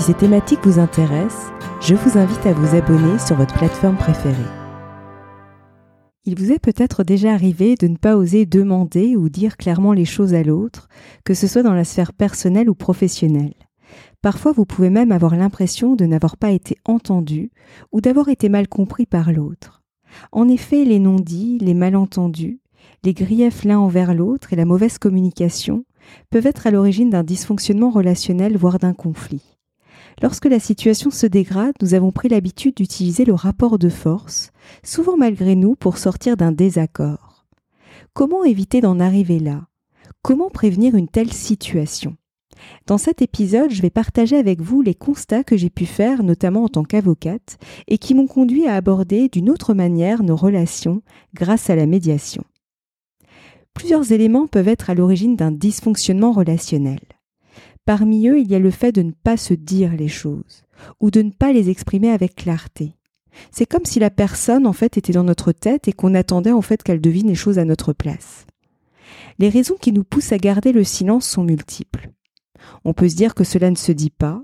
Si ces thématiques vous intéressent, je vous invite à vous abonner sur votre plateforme préférée. Il vous est peut-être déjà arrivé de ne pas oser demander ou dire clairement les choses à l'autre, que ce soit dans la sphère personnelle ou professionnelle. Parfois, vous pouvez même avoir l'impression de n'avoir pas été entendu ou d'avoir été mal compris par l'autre. En effet, les non-dits, les malentendus, les griefs l'un envers l'autre et la mauvaise communication peuvent être à l'origine d'un dysfonctionnement relationnel, voire d'un conflit. Lorsque la situation se dégrade, nous avons pris l'habitude d'utiliser le rapport de force, souvent malgré nous, pour sortir d'un désaccord. Comment éviter d'en arriver là? Comment prévenir une telle situation? Dans cet épisode, je vais partager avec vous les constats que j'ai pu faire, notamment en tant qu'avocate, et qui m'ont conduit à aborder d'une autre manière nos relations grâce à la médiation. Plusieurs éléments peuvent être à l'origine d'un dysfonctionnement relationnel. Parmi eux, il y a le fait de ne pas se dire les choses ou de ne pas les exprimer avec clarté. C'est comme si la personne en fait était dans notre tête et qu'on attendait en fait qu'elle devine les choses à notre place. Les raisons qui nous poussent à garder le silence sont multiples. On peut se dire que cela ne se dit pas,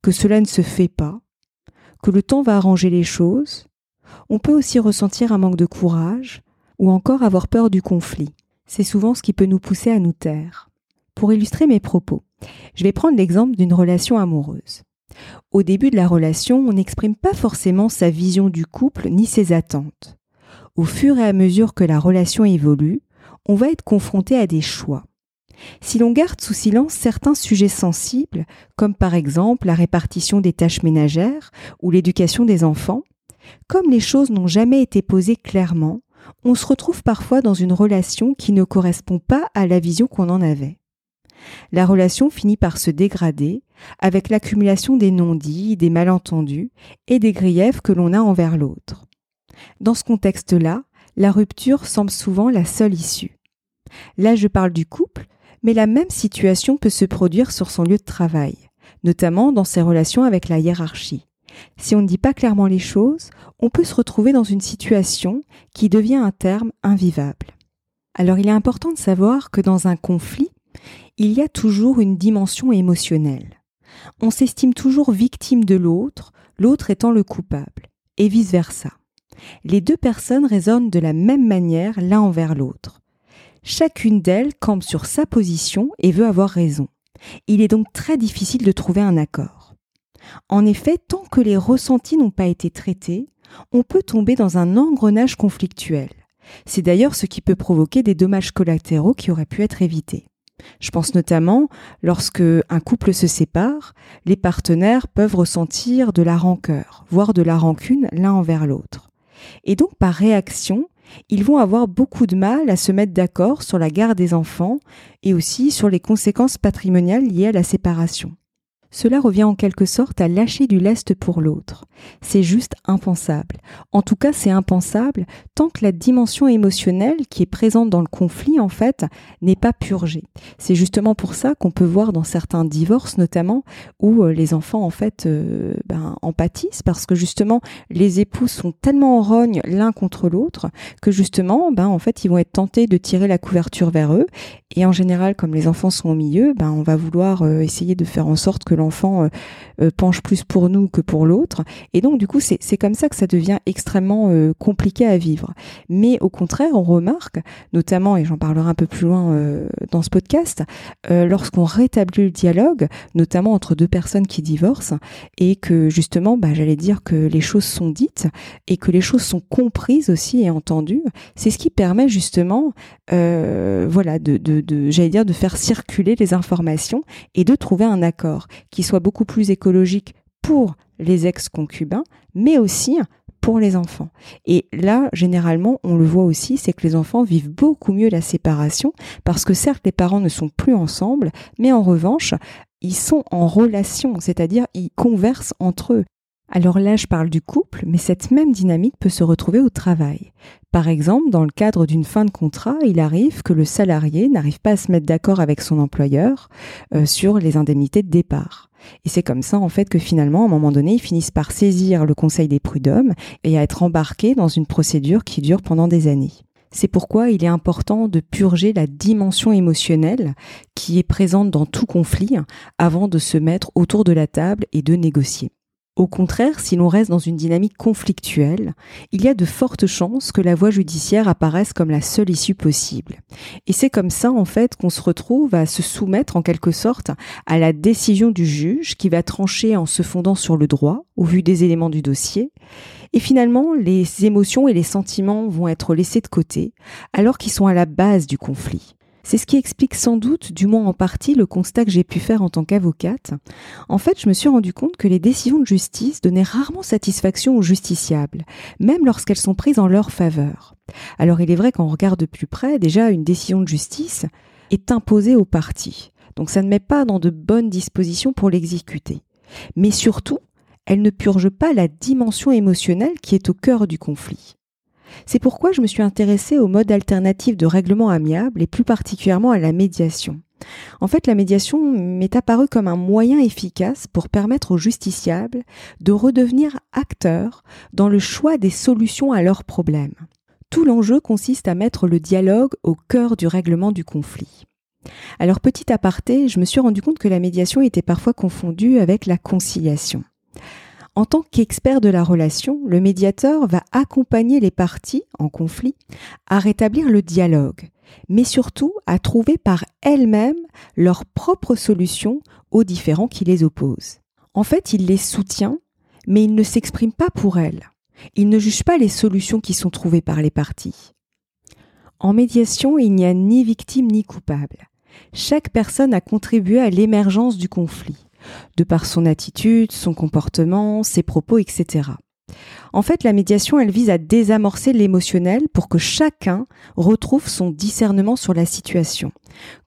que cela ne se fait pas, que le temps va arranger les choses. On peut aussi ressentir un manque de courage ou encore avoir peur du conflit. C'est souvent ce qui peut nous pousser à nous taire. Pour illustrer mes propos, je vais prendre l'exemple d'une relation amoureuse. Au début de la relation, on n'exprime pas forcément sa vision du couple ni ses attentes. Au fur et à mesure que la relation évolue, on va être confronté à des choix. Si l'on garde sous silence certains sujets sensibles, comme par exemple la répartition des tâches ménagères ou l'éducation des enfants, comme les choses n'ont jamais été posées clairement, on se retrouve parfois dans une relation qui ne correspond pas à la vision qu'on en avait la relation finit par se dégrader avec l'accumulation des non-dits, des malentendus et des griefs que l'on a envers l'autre. Dans ce contexte-là, la rupture semble souvent la seule issue. Là, je parle du couple, mais la même situation peut se produire sur son lieu de travail, notamment dans ses relations avec la hiérarchie. Si on ne dit pas clairement les choses, on peut se retrouver dans une situation qui devient un terme invivable. Alors il est important de savoir que dans un conflit, il y a toujours une dimension émotionnelle. On s'estime toujours victime de l'autre, l'autre étant le coupable, et vice-versa. Les deux personnes raisonnent de la même manière l'un envers l'autre. Chacune d'elles campe sur sa position et veut avoir raison. Il est donc très difficile de trouver un accord. En effet, tant que les ressentis n'ont pas été traités, on peut tomber dans un engrenage conflictuel. C'est d'ailleurs ce qui peut provoquer des dommages collatéraux qui auraient pu être évités. Je pense notamment lorsque un couple se sépare, les partenaires peuvent ressentir de la rancœur, voire de la rancune l'un envers l'autre. Et donc par réaction, ils vont avoir beaucoup de mal à se mettre d'accord sur la garde des enfants et aussi sur les conséquences patrimoniales liées à la séparation. Cela revient en quelque sorte à lâcher du lest pour l'autre. C'est juste impensable. En tout cas, c'est impensable tant que la dimension émotionnelle qui est présente dans le conflit, en fait, n'est pas purgée. C'est justement pour ça qu'on peut voir dans certains divorces, notamment, où euh, les enfants, en fait, euh, ben, en pâtissent parce que justement, les époux sont tellement en rogne l'un contre l'autre que justement, ben, en fait, ils vont être tentés de tirer la couverture vers eux. Et en général, comme les enfants sont au milieu, ben, on va vouloir euh, essayer de faire en sorte que l'enfant euh, euh, penche plus pour nous que pour l'autre. Et donc, du coup, c'est comme ça que ça devient extrêmement compliqué à vivre. Mais au contraire, on remarque, notamment, et j'en parlerai un peu plus loin dans ce podcast, lorsqu'on rétablit le dialogue, notamment entre deux personnes qui divorcent, et que justement, bah, j'allais dire que les choses sont dites et que les choses sont comprises aussi et entendues, c'est ce qui permet justement, voilà, de, de, de j'allais dire, de faire circuler les informations et de trouver un accord qui soit beaucoup plus écologique pour les ex-concubins, mais aussi pour les enfants. Et là, généralement, on le voit aussi, c'est que les enfants vivent beaucoup mieux la séparation, parce que certes, les parents ne sont plus ensemble, mais en revanche, ils sont en relation, c'est-à-dire ils conversent entre eux. Alors là, je parle du couple, mais cette même dynamique peut se retrouver au travail. Par exemple, dans le cadre d'une fin de contrat, il arrive que le salarié n'arrive pas à se mettre d'accord avec son employeur euh, sur les indemnités de départ. Et c'est comme ça, en fait, que finalement, à un moment donné, ils finissent par saisir le Conseil des prud'hommes et à être embarqués dans une procédure qui dure pendant des années. C'est pourquoi il est important de purger la dimension émotionnelle qui est présente dans tout conflit avant de se mettre autour de la table et de négocier. Au contraire, si l'on reste dans une dynamique conflictuelle, il y a de fortes chances que la voie judiciaire apparaisse comme la seule issue possible. Et c'est comme ça, en fait, qu'on se retrouve à se soumettre, en quelque sorte, à la décision du juge qui va trancher en se fondant sur le droit, au vu des éléments du dossier. Et finalement, les émotions et les sentiments vont être laissés de côté, alors qu'ils sont à la base du conflit. C'est ce qui explique sans doute, du moins en partie, le constat que j'ai pu faire en tant qu'avocate. En fait, je me suis rendu compte que les décisions de justice donnaient rarement satisfaction aux justiciables, même lorsqu'elles sont prises en leur faveur. Alors il est vrai qu'on regarde de plus près, déjà une décision de justice est imposée aux parties. Donc ça ne met pas dans de bonnes dispositions pour l'exécuter. Mais surtout, elle ne purge pas la dimension émotionnelle qui est au cœur du conflit. C'est pourquoi je me suis intéressée aux modes alternatifs de règlement amiable et plus particulièrement à la médiation. En fait, la médiation m'est apparue comme un moyen efficace pour permettre aux justiciables de redevenir acteurs dans le choix des solutions à leurs problèmes. Tout l'enjeu consiste à mettre le dialogue au cœur du règlement du conflit. Alors petit aparté, je me suis rendu compte que la médiation était parfois confondue avec la conciliation. En tant qu'expert de la relation, le médiateur va accompagner les parties en conflit à rétablir le dialogue, mais surtout à trouver par elles-mêmes leur propre solution aux différends qui les opposent. En fait, il les soutient, mais il ne s'exprime pas pour elles. Il ne juge pas les solutions qui sont trouvées par les parties. En médiation, il n'y a ni victime ni coupable. Chaque personne a contribué à l'émergence du conflit de par son attitude, son comportement, ses propos, etc. En fait, la médiation, elle vise à désamorcer l'émotionnel pour que chacun retrouve son discernement sur la situation.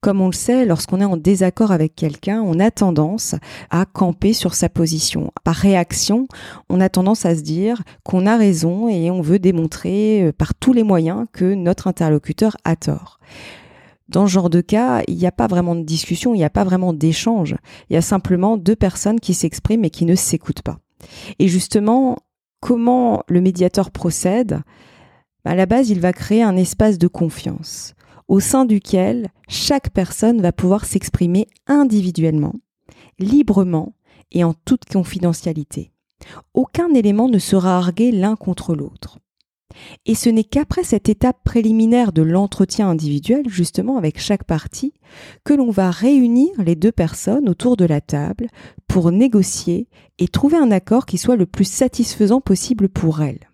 Comme on le sait, lorsqu'on est en désaccord avec quelqu'un, on a tendance à camper sur sa position. Par réaction, on a tendance à se dire qu'on a raison et on veut démontrer euh, par tous les moyens que notre interlocuteur a tort. Dans ce genre de cas, il n'y a pas vraiment de discussion, il n'y a pas vraiment d'échange. Il y a simplement deux personnes qui s'expriment et qui ne s'écoutent pas. Et justement, comment le médiateur procède? À la base, il va créer un espace de confiance au sein duquel chaque personne va pouvoir s'exprimer individuellement, librement et en toute confidentialité. Aucun élément ne sera argué l'un contre l'autre. Et ce n'est qu'après cette étape préliminaire de l'entretien individuel, justement avec chaque partie, que l'on va réunir les deux personnes autour de la table pour négocier et trouver un accord qui soit le plus satisfaisant possible pour elles.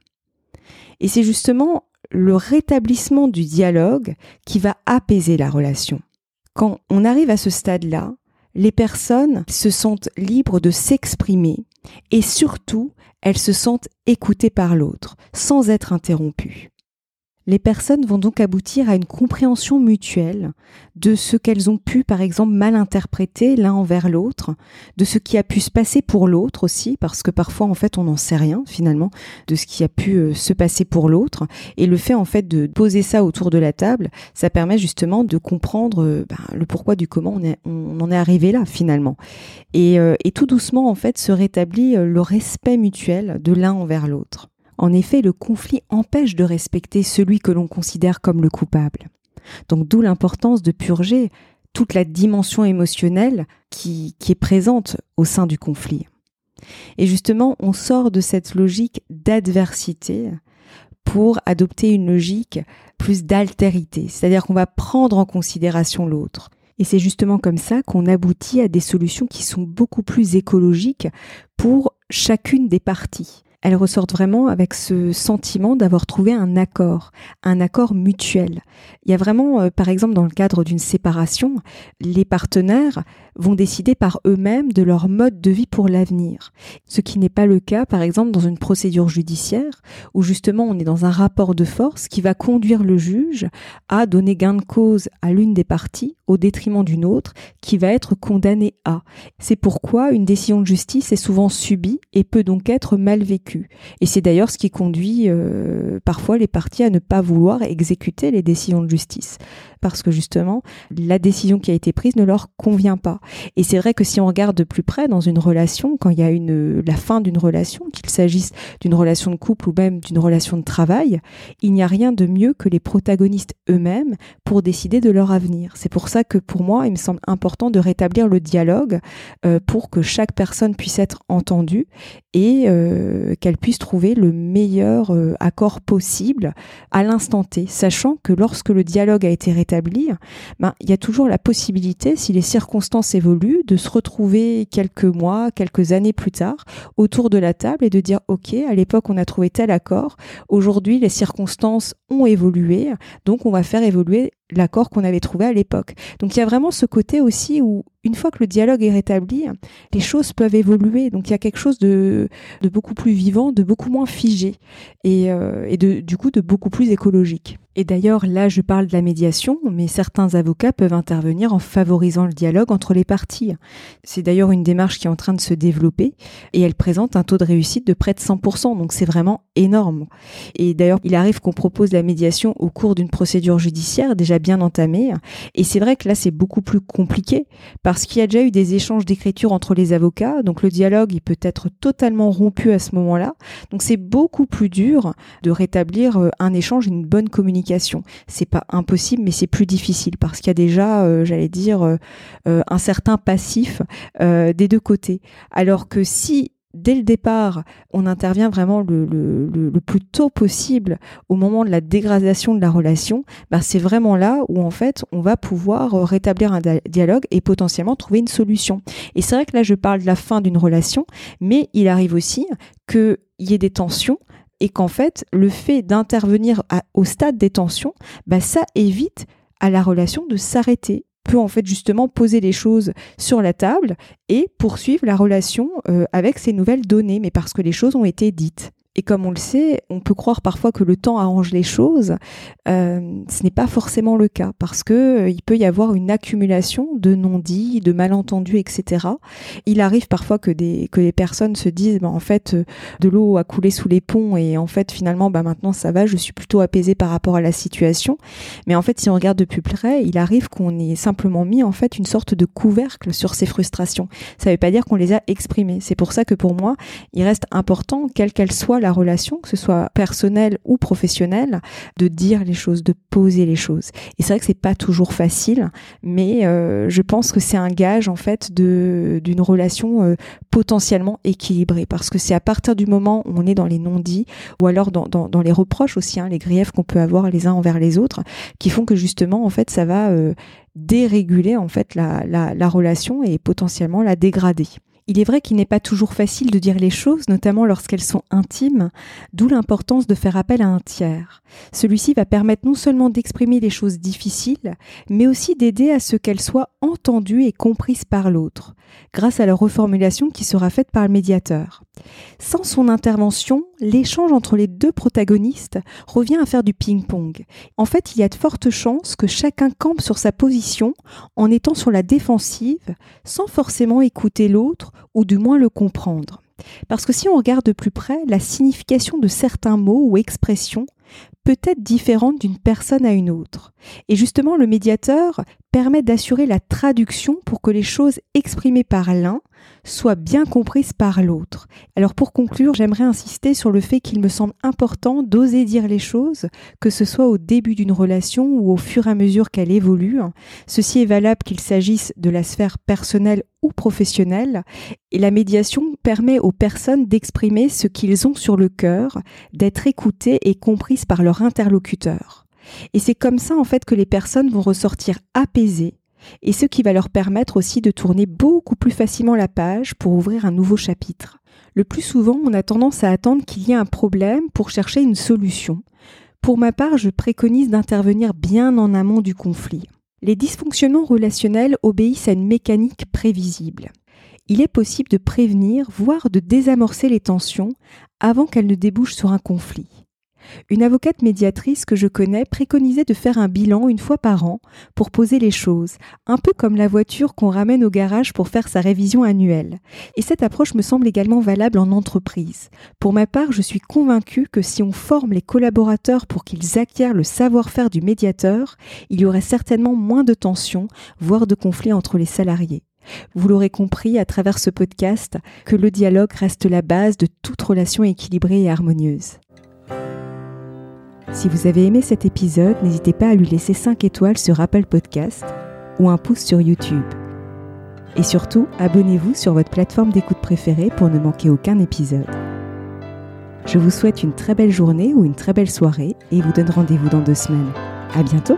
Et c'est justement le rétablissement du dialogue qui va apaiser la relation. Quand on arrive à ce stade-là, les personnes se sentent libres de s'exprimer et surtout elles se sentent écoutées par l'autre, sans être interrompues. Les personnes vont donc aboutir à une compréhension mutuelle de ce qu'elles ont pu, par exemple, mal interpréter l'un envers l'autre, de ce qui a pu se passer pour l'autre aussi, parce que parfois, en fait, on n'en sait rien, finalement, de ce qui a pu euh, se passer pour l'autre. Et le fait, en fait, de poser ça autour de la table, ça permet justement de comprendre euh, ben, le pourquoi du comment on, en est arrivé là, finalement. Et, euh, et tout doucement, en fait, se rétablit le respect mutuel de l'un envers l'autre. En effet, le conflit empêche de respecter celui que l'on considère comme le coupable. Donc d'où l'importance de purger toute la dimension émotionnelle qui, est présente au sein du conflit. Et justement, on sort de cette logique d'adversité pour adopter une logique plus d'altérité, c'est-à-dire qu'on va prendre en considération l'autre. Et c'est justement comme ça qu'on aboutit à des solutions qui sont beaucoup plus écologiques pour chacune des parties elles ressortent vraiment avec ce sentiment d'avoir trouvé un accord, un accord mutuel. Il y a vraiment, euh, par exemple, dans le cadre d'une séparation, les partenaires vont décider par eux-mêmes de leur mode de vie pour l'avenir. Ce qui n'est pas le cas, par exemple, dans une procédure judiciaire, où justement on est dans un rapport de force qui va conduire le juge à donner gain de cause à l'une des parties au détriment d'une autre, qui va être condamnée à. C'est pourquoi une décision de justice est souvent subie et peut donc être mal vécue. Et c'est d'ailleurs ce qui conduit euh, parfois les parties à ne pas vouloir exécuter les décisions de justice parce que justement, la décision qui a été prise ne leur convient pas. Et c'est vrai que si on regarde de plus près dans une relation, quand il y a une, la fin d'une relation, qu'il s'agisse d'une relation de couple ou même d'une relation de travail, il n'y a rien de mieux que les protagonistes eux-mêmes pour décider de leur avenir. C'est pour ça que pour moi, il me semble important de rétablir le dialogue euh, pour que chaque personne puisse être entendue et euh, qu'elle puisse trouver le meilleur euh, accord possible à l'instant T, sachant que lorsque le dialogue a été rétabli, ben, il y a toujours la possibilité, si les circonstances évoluent, de se retrouver quelques mois, quelques années plus tard autour de la table et de dire OK, à l'époque on a trouvé tel accord, aujourd'hui les circonstances ont évolué, donc on va faire évoluer l'accord qu'on avait trouvé à l'époque. Donc il y a vraiment ce côté aussi où une fois que le dialogue est rétabli, les choses peuvent évoluer. Donc il y a quelque chose de, beaucoup plus vivant, de beaucoup moins figé et, euh, de, du coup de beaucoup plus écologique. Et d'ailleurs, là, je parle de la médiation, mais certains avocats peuvent intervenir en favorisant le dialogue entre les parties. C'est d'ailleurs une démarche qui est en train de se développer et elle présente un taux de réussite de près de 100%, donc c'est vraiment énorme. Et d'ailleurs, il arrive qu'on propose la médiation au cours d'une procédure judiciaire déjà bien entamée. Et c'est vrai que là, c'est beaucoup plus compliqué parce qu'il y a déjà eu des échanges d'écriture entre les avocats, donc le dialogue, il peut être totalement rompu à ce moment-là. Donc c'est beaucoup plus dur de rétablir euh, un échange, une bonne communication c'est pas impossible, mais c'est plus difficile parce qu'il y a déjà, euh, j'allais dire, euh, euh, un certain passif des deux côtés. Alors que si dès le départ, on intervient vraiment le, plus tôt possible au moment de la dégradation de la relation, bah c'est vraiment là où en fait on va pouvoir rétablir un dialogue et potentiellement trouver une solution. Et c'est vrai que là je parle de la fin d'une relation, mais il arrive aussi qu'il y ait des tensions et qu'en fait, le fait d'intervenir au stade des tensions, bah, ça évite à la relation de s'arrêter peut en fait justement poser les choses sur la table et poursuivre la relation euh, avec ces nouvelles données, mais parce que les choses ont été dites. Et comme on le sait, on peut croire parfois que le temps arrange les choses. Euh, ce n'est pas forcément le cas parce que euh, il peut y avoir une accumulation de non-dits, de malentendus, etc. Il arrive parfois que des que les personnes se disent, bah, en fait, euh, de l'eau a coulé sous les ponts et en fait finalement, bah maintenant ça va, je suis plutôt apaisée par rapport à la situation. Mais en fait, si on regarde de plus près, il arrive qu'on ait simplement mis en fait une sorte de couvercle sur ces frustrations. Ça ne veut pas dire qu'on les a exprimées. C'est pour ça que pour moi, il reste important, quelle qu'elle soit la relation, que ce soit personnelle ou professionnelle, de dire les choses, de poser les choses. Et c'est vrai que c'est pas toujours facile, mais euh, je pense que c'est un gage en fait de d'une relation euh, potentiellement équilibrée, parce que c'est à partir du moment où on est dans les non-dits ou alors dans, les reproches aussi, hein, les griefs qu'on peut avoir les uns envers les autres, qui font que justement en fait ça va euh, déréguler en fait la relation et potentiellement la dégrader. Il est vrai qu'il n'est pas toujours facile de dire les choses, notamment lorsqu'elles sont intimes, d'où l'importance de faire appel à un tiers. Celui-ci va permettre non seulement d'exprimer les choses difficiles, mais aussi d'aider à ce qu'elles soient entendues et comprises par l'autre, grâce à la reformulation qui sera faite par le médiateur. Sans son intervention, l'échange entre les deux protagonistes revient à faire du ping-pong. En fait, il y a de fortes chances que chacun campe sur sa position en étant sur la défensive, sans forcément écouter l'autre ou du moins le comprendre. Parce que si on regarde de plus près, la signification de certains mots ou expressions peut être différente d'une personne à une autre. Et justement, le médiateur permet d'assurer la traduction pour que les choses exprimées par l'un soient bien comprises par l'autre. Alors pour conclure, j'aimerais insister sur le fait qu'il me semble important d'oser dire les choses, que ce soit au début d'une relation ou au fur et à mesure qu'elle évolue. Ceci est valable qu'il s'agisse de la sphère personnelle ou professionnelle, et la médiation permet aux personnes d'exprimer ce qu'ils ont sur le cœur, d'être écoutées et comprises par leur interlocuteur. Et c'est comme ça en fait que les personnes vont ressortir apaisées, et ce qui va leur permettre aussi de tourner beaucoup plus facilement la page pour ouvrir un nouveau chapitre. Le plus souvent, on a tendance à attendre qu'il y ait un problème pour chercher une solution. Pour ma part, je préconise d'intervenir bien en amont du conflit. Les dysfonctionnements relationnels obéissent à une mécanique prévisible. Il est possible de prévenir, voire de désamorcer les tensions avant qu'elles ne débouchent sur un conflit. Une avocate médiatrice que je connais préconisait de faire un bilan une fois par an pour poser les choses, un peu comme la voiture qu'on ramène au garage pour faire sa révision annuelle. Et cette approche me semble également valable en entreprise. Pour ma part, je suis convaincue que si on forme les collaborateurs pour qu'ils acquièrent le savoir-faire du médiateur, il y aurait certainement moins de tensions, voire de conflits entre les salariés. Vous l'aurez compris à travers ce podcast que le dialogue reste la base de toute relation équilibrée et harmonieuse. Si vous avez aimé cet épisode, n'hésitez pas à lui laisser 5 étoiles sur Apple Podcast ou un pouce sur YouTube. Et surtout, abonnez-vous sur votre plateforme d'écoute préférée pour ne manquer aucun épisode. Je vous souhaite une très belle journée ou une très belle soirée et vous donne rendez-vous dans deux semaines. À bientôt!